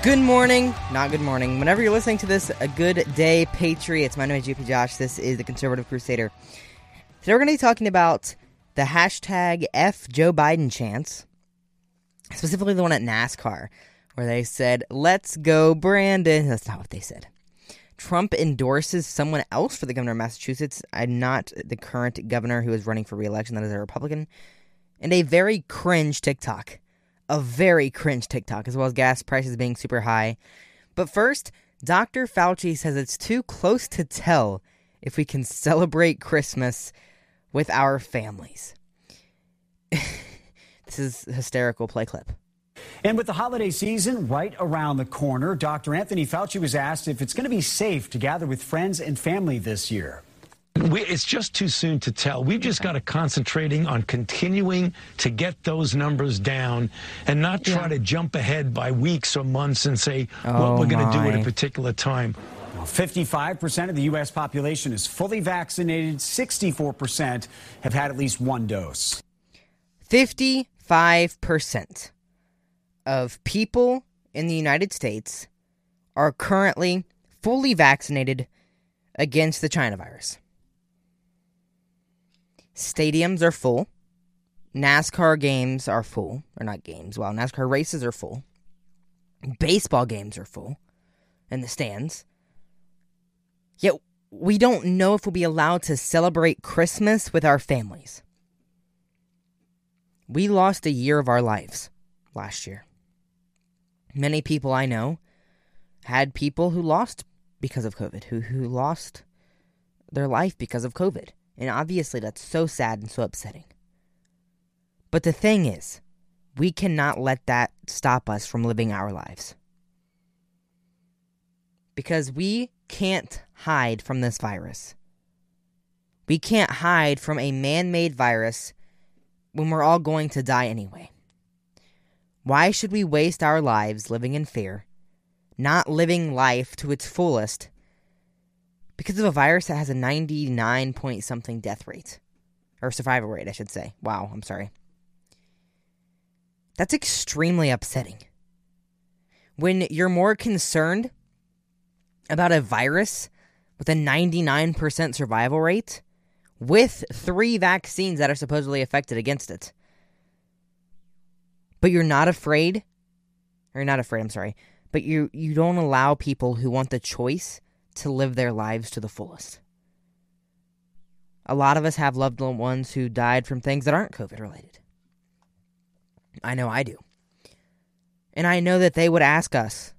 Good morning, not good morning. Whenever you're listening to this, a good day, Patriots. My name is GOP Josh. This is the Conservative Crusader. Today we're going to be talking about the hashtag F Joe Biden chants, specifically the one at NASCAR, where they said, Let's go, Brandon. That's not what they said. Trump endorses someone else for the governor of Massachusetts, I'm not the current governor who is running for reelection, that is a Republican, and a very cringe TikTok a very cringe TikTok, as well as gas prices being super high. But first, Dr. Fauci says it's too close to tell if we can celebrate Christmas with our families. this is hysterical play clip. And with the holiday season right around the corner, Dr. Anthony Fauci was asked if it's going to be safe to gather with friends and family this year. We, it's just too soon to tell. We've just got to concentrating on continuing to get those numbers down and not try yeah. to jump ahead by weeks or months and say oh what we're going to do at a particular time. 55% of the U.S. population is fully vaccinated. 64% have had at least one dose. 55% of people in the United States are currently fully vaccinated against the China virus. Stadiums are full. NASCAR games are full. Or not games. Well, NASCAR races are full. Baseball games are full in the stands. Yet we don't know if we'll be allowed to celebrate Christmas with our families. We lost a year of our lives last year. Many people I know had people who lost because of COVID, who, who lost their life because of COVID. And obviously, that's so sad and so upsetting. But the thing is, we cannot let that stop us from living our lives. Because we can't hide from this virus. We can't hide from a man made virus when we're all going to die anyway. Why should we waste our lives living in fear, not living life to its fullest, because of a virus that has a 99 point something death rate or survival rate, I should say. Wow, I'm sorry. That's extremely upsetting. When you're more concerned about a virus with a 99% survival rate with three vaccines that are supposedly effective against it. But you're not afraid, or not afraid, I'm sorry, but you you don't allow people who want the choice to live their lives to the fullest. A lot of us have loved ones who died from things that aren't COVID related. I know I do. And I know that they would ask us,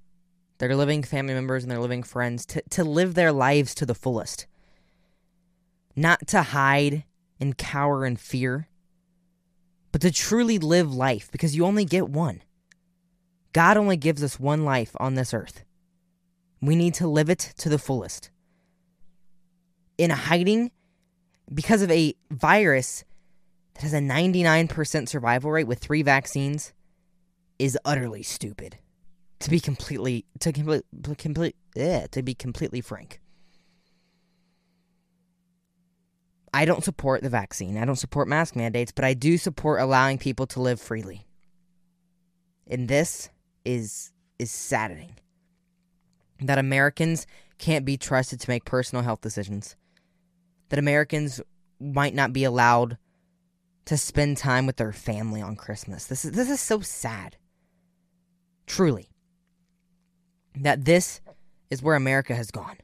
their living family members and their living friends, to, to live their lives to the fullest. Not to hide and cower in fear, but to truly live life because you only get one. God only gives us one life on this earth. We need to live it to the fullest. In hiding, because of a virus that has a 99% survival rate with three vaccines, is utterly stupid. To be completely, to complete, complete, yeah, to be completely frank. I don't support the vaccine. I don't support mask mandates, but I do support allowing people to live freely. And this is is saddening that Americans can't be trusted to make personal health decisions, that Americans might not be allowed to spend time with their family on Christmas. This is this is so sad. Truly. That this is where America has gone.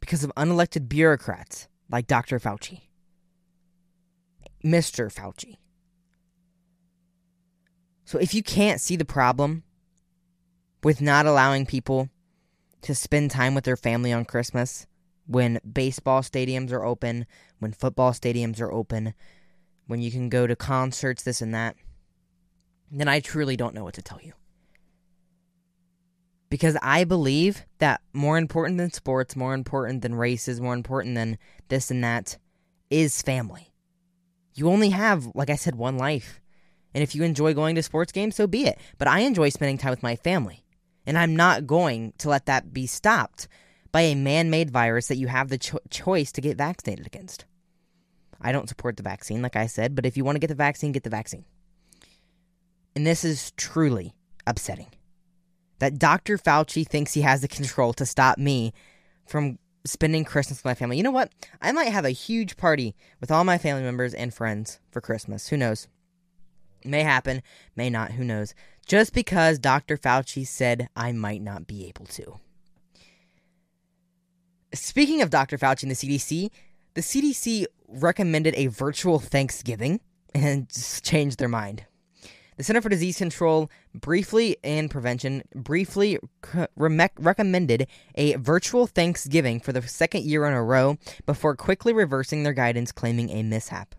Because of unelected bureaucrats like Dr. Fauci. Mr. Fauci. So if you can't see the problem with not allowing people to spend time with their family on Christmas when baseball stadiums are open, when football stadiums are open, when you can go to concerts, this and that, then I truly don't know what to tell you. Because I believe that more important than sports, more important than races, more important than this and that is family. You only have, like I said, one life. And if you enjoy going to sports games, so be it. But I enjoy spending time with my family. And I'm not going to let that be stopped by a man made virus that you have the cho- choice to get vaccinated against. I don't support the vaccine, like I said, but if you want to get the vaccine, get the vaccine. And this is truly upsetting. That Dr. Fauci thinks he has the control to stop me from spending Christmas with my family. You know what? I might have a huge party with all my family members and friends for Christmas. Who knows? May happen, may not, who knows. Just because Dr. Fauci said I might not be able to. Speaking of Dr. Fauci and the CDC, the CDC recommended a virtual Thanksgiving and changed their mind. The Center for Disease Control briefly and Prevention briefly re- recommended a virtual Thanksgiving for the second year in a row before quickly reversing their guidance, claiming a mishap.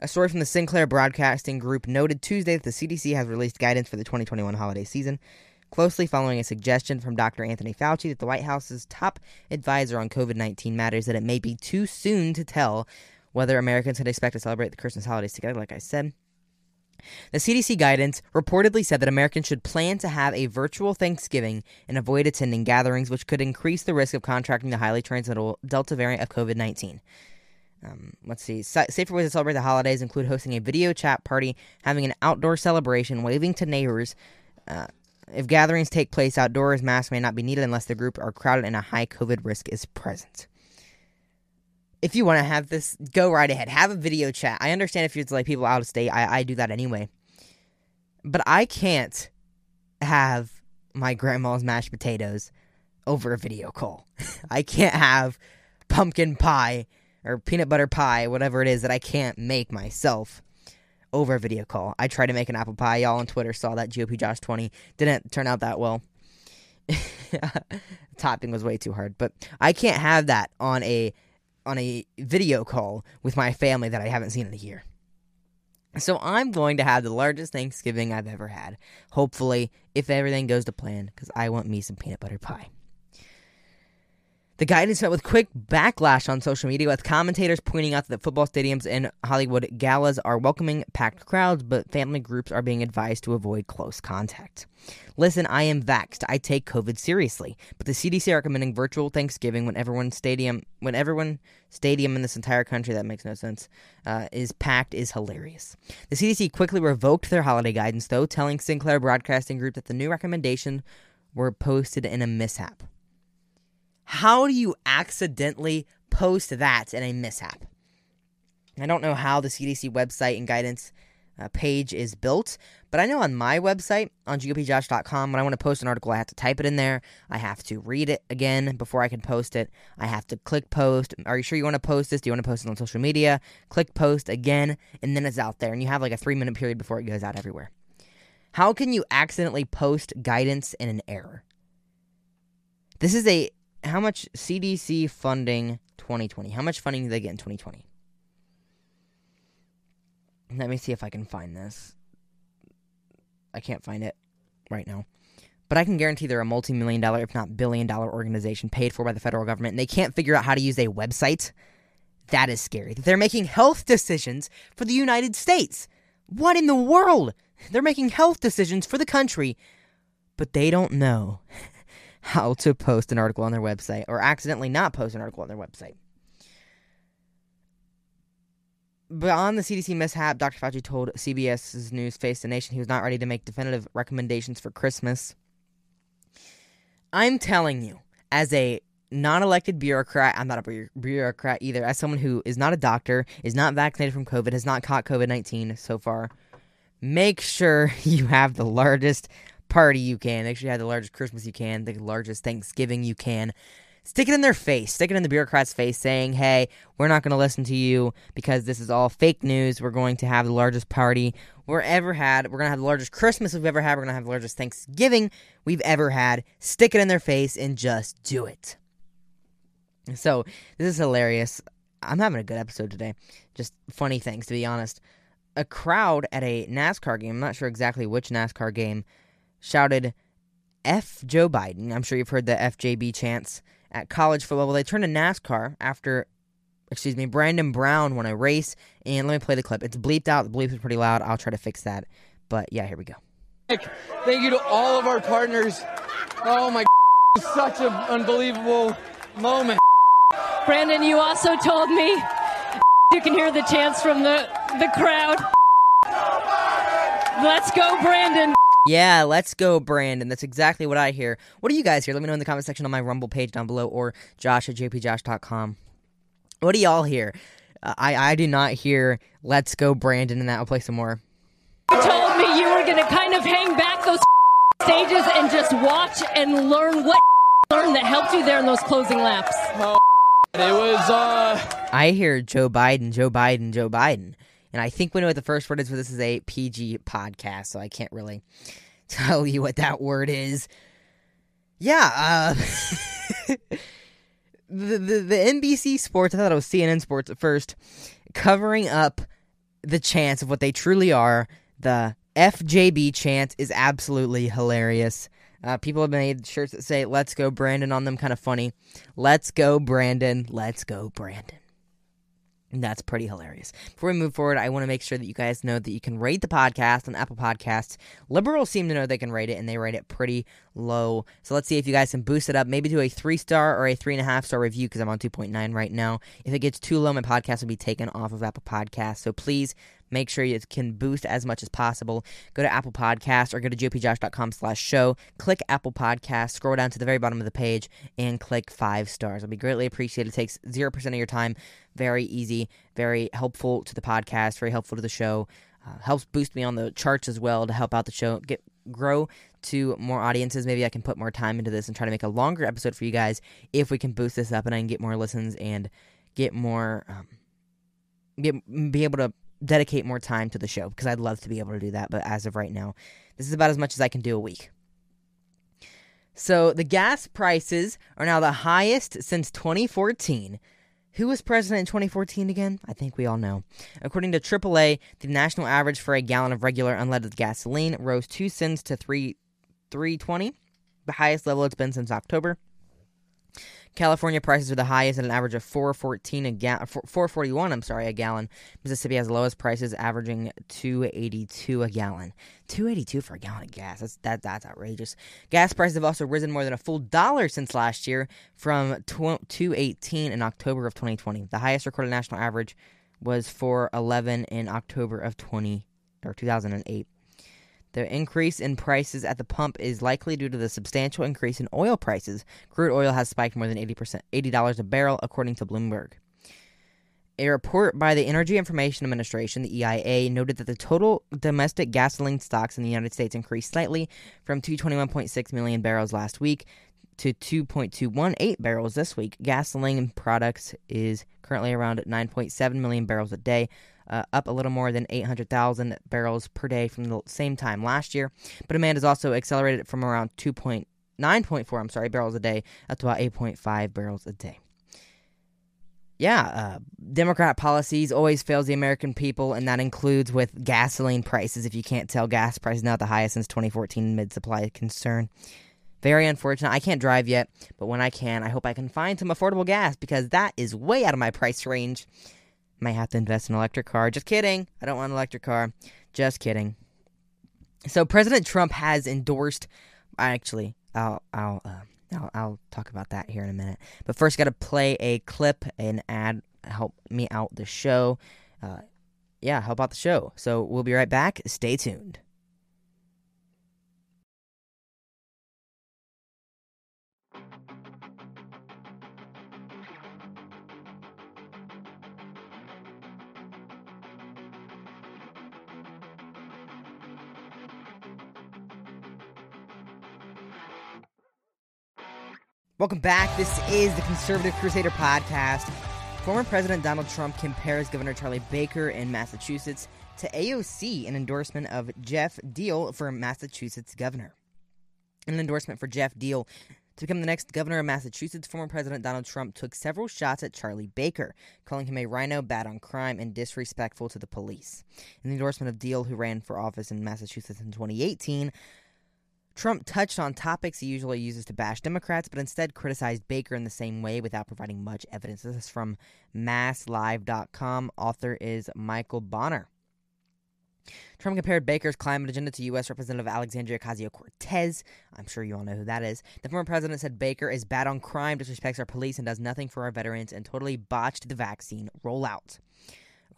A story from the Sinclair Broadcasting Group noted Tuesday that the CDC has released guidance for the 2021 holiday season, closely following a suggestion from Dr. Anthony Fauci that the White House's top advisor on COVID 19 matters that it may be too soon to tell whether Americans can expect to celebrate the Christmas holidays together, like I said. The CDC guidance reportedly said that Americans should plan to have a virtual Thanksgiving and avoid attending gatherings, which could increase the risk of contracting the highly transmittable Delta variant of COVID 19. Um, let's see. Safer ways to celebrate the holidays include hosting a video chat party, having an outdoor celebration, waving to neighbors. Uh, if gatherings take place outdoors, masks may not be needed unless the group are crowded and a high COVID risk is present if you want to have this, go right ahead. Have a video chat. I understand if you're like people out of state. I, I do that anyway. But I can't have my grandma's mashed potatoes over a video call. I can't have pumpkin pie or peanut butter pie, whatever it is that I can't make myself over a video call. I tried to make an apple pie. Y'all on Twitter saw that GOP Josh 20. Didn't turn out that well. Topping was way too hard. But I can't have that on a on a video call with my family that I haven't seen in a year. So I'm going to have the largest Thanksgiving I've ever had. Hopefully, if everything goes to plan, because I want me some peanut butter pie. The guidance met with quick backlash on social media, with commentators pointing out that football stadiums and Hollywood galas are welcoming packed crowds, but family groups are being advised to avoid close contact. Listen, I am vaxxed. I take COVID seriously, but the CDC recommending virtual Thanksgiving when everyone stadium, when everyone stadium in this entire country that makes no sense uh, is packed is hilarious. The CDC quickly revoked their holiday guidance, though, telling Sinclair Broadcasting Group that the new recommendation were posted in a mishap. How do you accidentally post that in a mishap? I don't know how the CDC website and guidance uh, page is built, but I know on my website, on gopjosh.com, when I want to post an article, I have to type it in there. I have to read it again before I can post it. I have to click post. Are you sure you want to post this? Do you want to post it on social media? Click post again, and then it's out there. And you have like a three minute period before it goes out everywhere. How can you accidentally post guidance in an error? This is a how much CDC funding 2020? How much funding did they get in 2020? Let me see if I can find this. I can't find it right now. But I can guarantee they're a multi million dollar, if not billion dollar organization paid for by the federal government, and they can't figure out how to use a website. That is scary. They're making health decisions for the United States. What in the world? They're making health decisions for the country, but they don't know how to post an article on their website or accidentally not post an article on their website. Beyond the CDC mishap, Dr. Fauci told CBS's News Face the Nation he was not ready to make definitive recommendations for Christmas. I'm telling you, as a non elected bureaucrat, I'm not a bureaucrat either, as someone who is not a doctor, is not vaccinated from COVID, has not caught COVID 19 so far, make sure you have the largest party you can. Sure you have the largest Christmas you can, the largest Thanksgiving you can. Stick it in their face. Stick it in the bureaucrat's face saying, hey, we're not going to listen to you because this is all fake news. We're going to have the largest party we've ever had. We're going to have the largest Christmas we've ever had. We're going to have the largest Thanksgiving we've ever had. Stick it in their face and just do it. So, this is hilarious. I'm having a good episode today. Just funny things, to be honest. A crowd at a NASCAR game, I'm not sure exactly which NASCAR game, shouted F Joe Biden. I'm sure you've heard the FJB chants at college football. Well, they turned to NASCAR after, excuse me, Brandon Brown won a race. And let me play the clip. It's bleeped out. The bleep is pretty loud. I'll try to fix that. But yeah, here we go. Thank you to all of our partners. Oh my, such an unbelievable moment. Brandon, you also told me you can hear the chants from the, the crowd. Let's go, Brandon. Yeah, let's go, Brandon. That's exactly what I hear. What do you guys hear? Let me know in the comment section on my Rumble page down below or josh at gopjosh.com. What do y'all hear? Uh, I, I do not hear let's go, Brandon, and that will play some more. You told me you were going to kind of hang back those stages and just watch and learn what learned that helped you there in those closing laps. It was, uh, I hear Joe Biden, Joe Biden, Joe Biden. And I think we know what the first word is, but this is a PG podcast, so I can't really tell you what that word is. Yeah, uh, the, the the NBC Sports, I thought it was CNN Sports at first, covering up the chants of what they truly are. The FJB chant is absolutely hilarious. Uh, people have made shirts that say "Let's go Brandon" on them, kind of funny. Let's go Brandon. Let's go Brandon. That's pretty hilarious. Before we move forward, I want to make sure that you guys know that you can rate the podcast on Apple Podcasts. Liberals seem to know they can rate it, and they rate it pretty low. So let's see if you guys can boost it up. Maybe do a three star or a three and a half star review because I'm on 2.9 right now. If it gets too low, my podcast will be taken off of Apple Podcasts. So please make sure you can boost as much as possible. Go to Apple Podcasts or go to gopjosh.com slash show. Click Apple Podcasts, scroll down to the very bottom of the page, and click five stars. It'll be greatly appreciated. It takes 0% of your time. Very easy, very helpful to the podcast, very helpful to the show. Uh, helps boost me on the charts as well to help out the show, get grow to more audiences. Maybe I can put more time into this and try to make a longer episode for you guys if we can boost this up and I can get more listens and get more, um, get be able to dedicate more time to the show because I'd love to be able to do that. But as of right now, this is about as much as I can do a week. So the gas prices are now the highest since 2014. Who was president in 2014 again? I think we all know. According to AAA, the national average for a gallon of regular unleaded gasoline rose 2 cents to 3 320, the highest level it's been since October. California prices are the highest at an average of 414 a ga- 441, I'm sorry, a gallon. Mississippi has the lowest prices averaging 282 a gallon. 282 for a gallon of gas. That's that that's outrageous. Gas prices have also risen more than a full dollar since last year from 218 in October of 2020. The highest recorded national average was 411 in October of 20 or 2008. The increase in prices at the pump is likely due to the substantial increase in oil prices. Crude oil has spiked more than 80%, $80 a barrel, according to Bloomberg. A report by the Energy Information Administration, the EIA, noted that the total domestic gasoline stocks in the United States increased slightly from 221.6 million barrels last week to 2.218 barrels this week. Gasoline products is currently around 9.7 million barrels a day, uh, up a little more than 800,000 barrels per day from the same time last year. But demand has also accelerated from around 2.9.4, I'm sorry, barrels a day up to about 8.5 barrels a day. Yeah, uh, Democrat policies always fails the American people, and that includes with gasoline prices. If you can't tell, gas prices now the highest since 2014 mid supply concern. Very unfortunate. I can't drive yet, but when I can, I hope I can find some affordable gas because that is way out of my price range. Might have to invest in an electric car. Just kidding. I don't want an electric car. Just kidding. So President Trump has endorsed. Actually, I'll I'll uh, I'll, I'll talk about that here in a minute. But first, got to play a clip and ad help me out the show. Uh, yeah, help out the show. So we'll be right back. Stay tuned. Welcome back. This is the Conservative Crusader podcast. Former President Donald Trump compares Governor Charlie Baker in Massachusetts to AOC, an endorsement of Geoff Diehl for Massachusetts governor. In an endorsement for Geoff Diehl to become the next governor of Massachusetts, former President Donald Trump took several shots at Charlie Baker, calling him a rhino, bad on crime, and disrespectful to the police. In the endorsement of Diehl, who ran for office in Massachusetts in 2018, Trump touched on topics he usually uses to bash Democrats, but instead criticized Baker in the same way without providing much evidence. This is from masslive.com. Author is Michael Bonner. Trump compared Baker's climate agenda to U.S. Representative Alexandria Ocasio Cortez. I'm sure you all know who that is. The former president said Baker is bad on crime, disrespects our police, and does nothing for our veterans, and totally botched the vaccine rollout.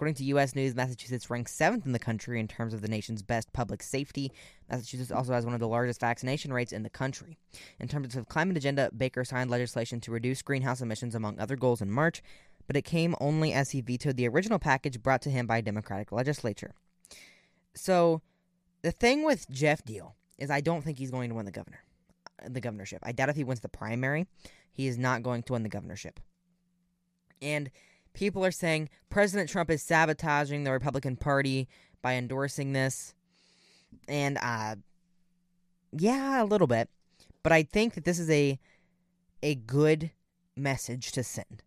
According to U.S. News, Massachusetts ranks seventh in the country in terms of the nation's best public safety. Massachusetts also has one of the largest vaccination rates in the country. In terms of climate agenda, Baker signed legislation to reduce greenhouse emissions among other goals in March, but it came only as he vetoed the original package brought to him by a Democratic legislature. So, the thing with Geoff Diehl is I don't think he's going to win the governor, the governorship. I doubt if he wins the primary, he is not going to win the governorship. And people are saying President Trump is sabotaging the Republican Party by endorsing this. And uh yeah, a little bit. But I think that this is a a good message to send.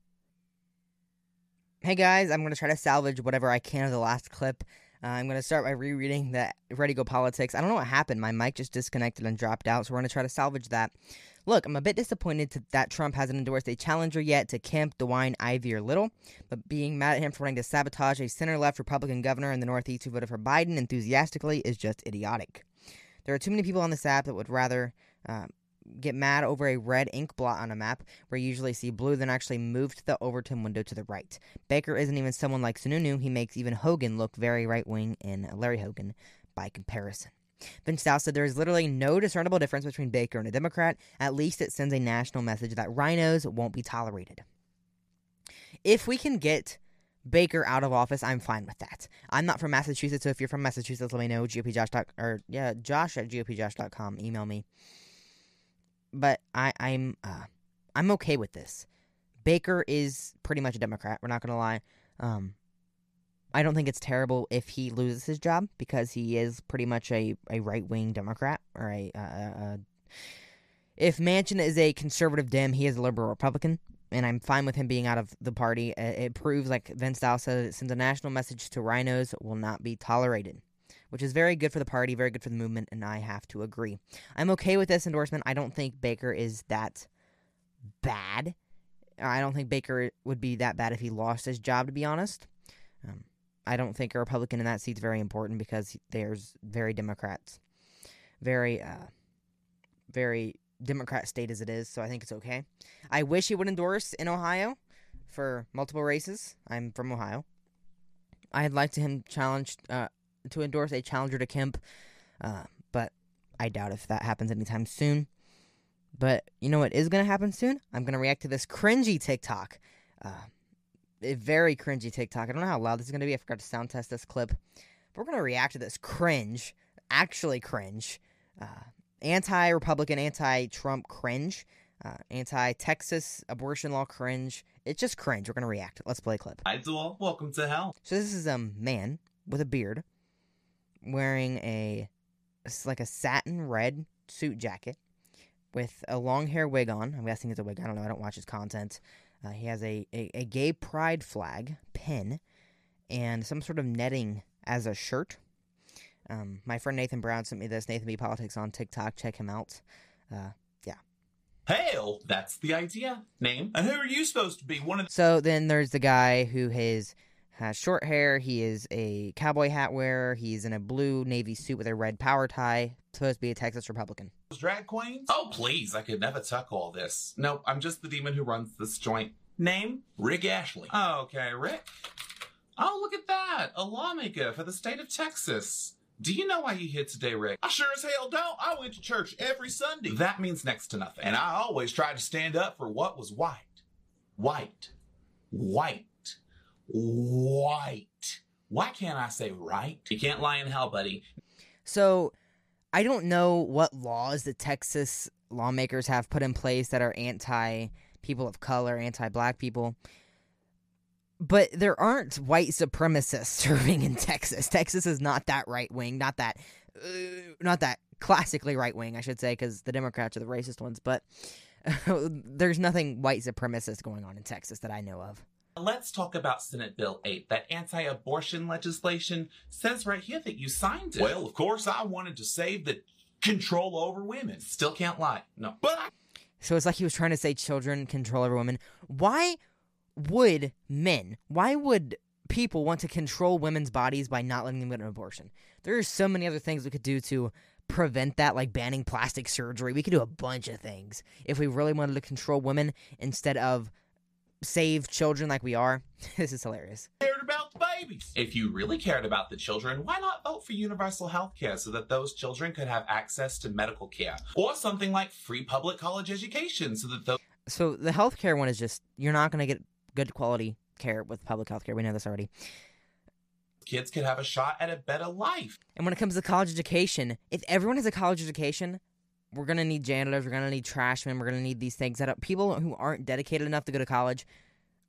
Hey guys, I'm going to try to salvage whatever I can of the last clip. Uh, I'm going to start by rereading the Ready Go Politics. I don't know what happened. My mic just disconnected and dropped out, so we're going to try to salvage that. Look, I'm a bit disappointed to, that Trump hasn't endorsed a challenger yet to Kemp, DeWine, Ivey, or Little, but being mad at him for wanting to sabotage a center left Republican governor in the Northeast who voted for Biden enthusiastically is just idiotic. There are too many people on this app that would rather uh, get mad over a red ink blot on a map where you usually see blue than actually move the Overton window to the right. Baker isn't even someone like Sununu. He makes even Hogan look very right wing in Larry Hogan by comparison. Vince Dow said there is literally no discernible difference between Baker and a Democrat. At least it sends a national message that rhinos won't be tolerated. If we can get Baker out of office, I'm fine with that. I'm not from Massachusetts, so if you're from Massachusetts, let me know. GOPJosh. or yeah, Josh at GOPJosh.com. Email me. But I, I'm uh, I'm okay with this. Baker is pretty much a Democrat. We're not gonna lie. Um, I don't think it's terrible if he loses his job because he is pretty much a, a right wing Democrat or a. Uh, uh, uh, if Manchin is a conservative Dem, he is a liberal Republican, and I'm fine with him being out of the party. It proves, like Vince Dow said, it sends a national message to rhinos will not be tolerated, which is very good for the party, very good for the movement, and I have to agree. I'm okay with this endorsement. I don't think Baker is that bad. I don't think Baker would be that bad if he lost his job, to be honest. Um, I don't think a Republican in that seat is very important because there's very Democrats, very, uh, very Democrat state as it is. So I think it's okay. I wish he would endorse in Ohio for multiple races. I'm from Ohio. I'd like to him challenge uh, to endorse a challenger to Kemp, uh, but I doubt if that happens anytime soon. But you know what is going to happen soon? I'm going to react to this cringy TikTok. Uh, a very cringy TikTok. I don't know how loud this is going to be. I forgot to sound test this clip. But we're going to react to this cringe, actually cringe, uh, anti Republican, anti Trump cringe, uh, anti Texas abortion law cringe. It's just cringe. We're going to react. Let's play a clip. Hi, Zool. Welcome to hell. So this is a man with a beard wearing a, it's like a satin red suit jacket with a long hair wig on. I'm guessing it's a wig. I don't know. I don't watch his content. Uh, he has a, a, a, gay pride flag pin and some sort of netting as a shirt. Um, my friend Nathan Brown sent me this. Nathan B Politics on TikTok. Check him out. Uh, yeah. Hail! That's the idea. Name. And who are you supposed to be? One of. So then there's the guy who has has short hair. He is a cowboy hat wearer. He's in a blue navy suit with a red power tie. Supposed to be a Texas Republican. Drag queens? Oh, please. I could never tuck all this. Nope, I'm just the demon who runs this joint. Name? Rick Ashley. Okay, Rick. Oh, look at that. A lawmaker for the state of Texas. Do you know why you're here today, Rick? I sure as hell don't. I went to church every Sunday. That means next to nothing. And I always tried to stand up for what was white. White. White. White. Why can't I say right? You can't lie in hell, buddy. So, I don't know what laws the Texas lawmakers have put in place that are anti people of color, anti black people. But there aren't white supremacists serving in Texas. Texas is not that right wing, not that, uh, not that classically right wing, I should say, because the Democrats are the racist ones. But there's nothing white supremacist going on in Texas that I know of. Let's talk about Senate Bill 8. That anti abortion legislation says right here that you signed it. Well, of course, I wanted to save the control over women. Still can't lie. No. But I- So it's like he was trying to say children control over women. Why would men, why would people want to control women's bodies by not letting them get an abortion? There are so many other things we could do to prevent that, like banning plastic surgery. We could do a bunch of things if we really wanted to control women instead of save children like we are. this is hilarious. Cared about the babies. If you really cared about the children, why not vote for universal health care so that those children could have access to medical care? Or something like free public college education so that those So the healthcare one is just you're not going to get good quality care with public health care. We know this already. kids could have a shot at a better life. And when it comes to college education, if everyone has a college education, we're gonna need janitors, we're gonna need trashmen, we're gonna need these things that people who aren't dedicated enough to go to college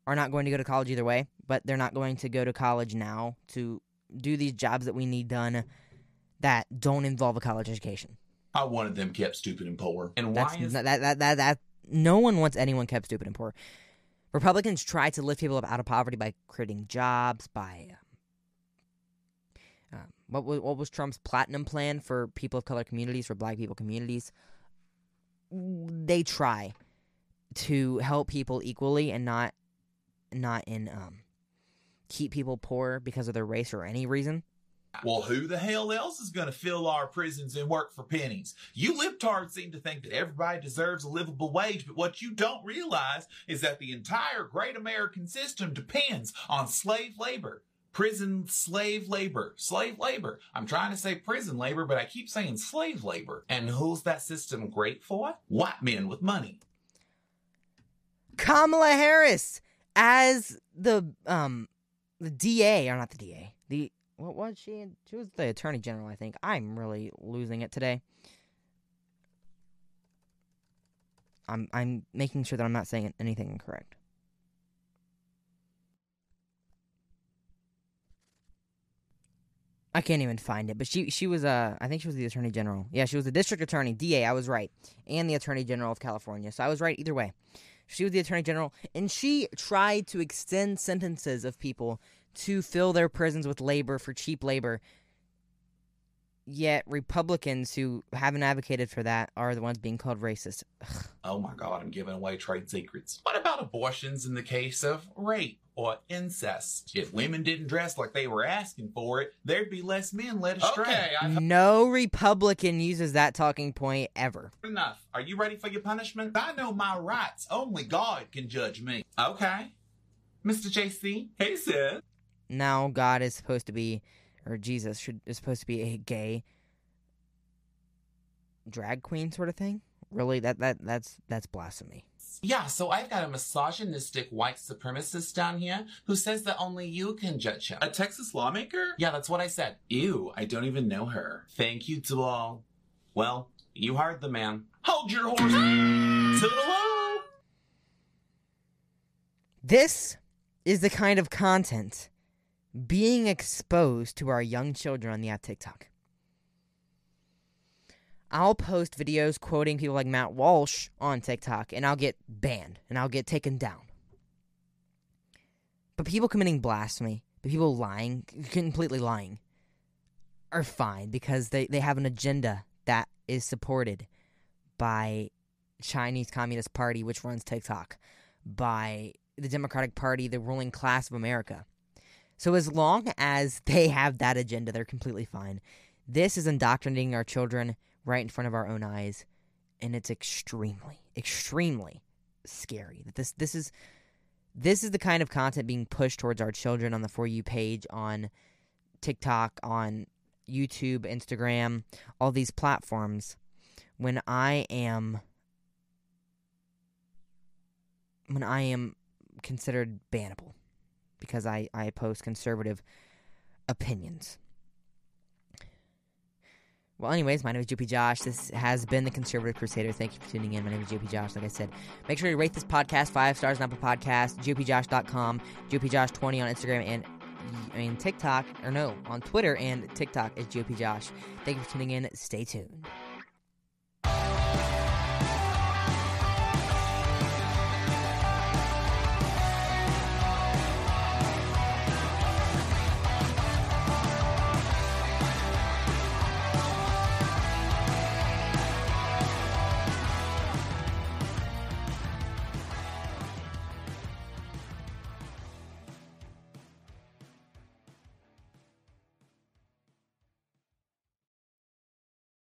are not going to go to college either way, but they're not going to go to college now to do these jobs that we need done that don't involve a college education. I wanted them kept stupid and poor. And That's why is that, that that that no one wants anyone kept stupid and poor. Republicans try to lift people up out of poverty by creating jobs, by what was what was Trump's platinum plan for people of color communities, for Black people communities? They try to help people equally and not not in um keep people poor because of their race or any reason. Well, who the hell else is going to fill our prisons and work for pennies? You libtards seem to think that everybody deserves a livable wage, but what you don't realize is that the entire great American system depends on slave labor. Prison slave labor. Slave labor. I'm trying to say prison labor, but I keep saying slave labor. And who's that system great for? White men with money. Kamala Harris as the um the DA or not the DA the what was she she was the Attorney General I think I'm really losing it today. I'm I'm making sure that I'm not saying anything incorrect. I can't even find it, but she she was uh I think she was the Attorney General. Yeah, she was the District Attorney, DA. I was right, and the Attorney General of California. So I was right either way. She was the Attorney General, and she tried to extend sentences of people to fill their prisons with labor for cheap labor. Yet Republicans who haven't advocated for that are the ones being called racist. Ugh. Oh my god, I'm giving away trade secrets. What about abortions in the case of rape or incest? If women didn't dress like they were asking for it, there'd be less men led astray. Okay, I've No Republican uses that talking point ever. enough. Are you ready for your punishment? I know my rights. Only God can judge me. Okay. Mr. JC. Hey, sis. Now God is supposed to be, or Jesus should is supposed to be a gay drag queen sort of thing. Really, that that that's that's blasphemy. Yeah, so I've got a misogynistic white supremacist down here who says that only you can judge him. A Texas lawmaker? Yeah, that's what I said. Ew, I don't even know her. Thank you to all. Well, you hired the man. Hold your horse. Toodaloo! This is the kind of content being exposed to our young children on the app TikTok. I'll post videos quoting people like Matt Walsh on TikTok and I'll get banned and I'll get taken down. But people committing blasphemy, the people lying, completely lying, are fine because they, they have an agenda that is supported by Chinese Communist Party, which runs TikTok, by the Democratic Party, the ruling class of America. So as long as they have that agenda, they're completely fine. This is indoctrinating our children right in front of our own eyes, and it's extremely, extremely scary. That this this is this is the kind of content being pushed towards our children on the for you page on TikTok, on YouTube, Instagram, all these platforms. When I am when I am considered bannable because I, I post conservative opinions. Well, anyways, my name is GOP Josh. This has been the Conservative Crusader. Thank you for tuning in. My name is GOP Josh. Like I said, make sure you rate this podcast five stars on Apple Podcast, gopjosh.com, gopjosh20 on Instagram, and I mean TikTok, or no, on Twitter and TikTok is GOP Josh. Thank you for tuning in. Stay tuned.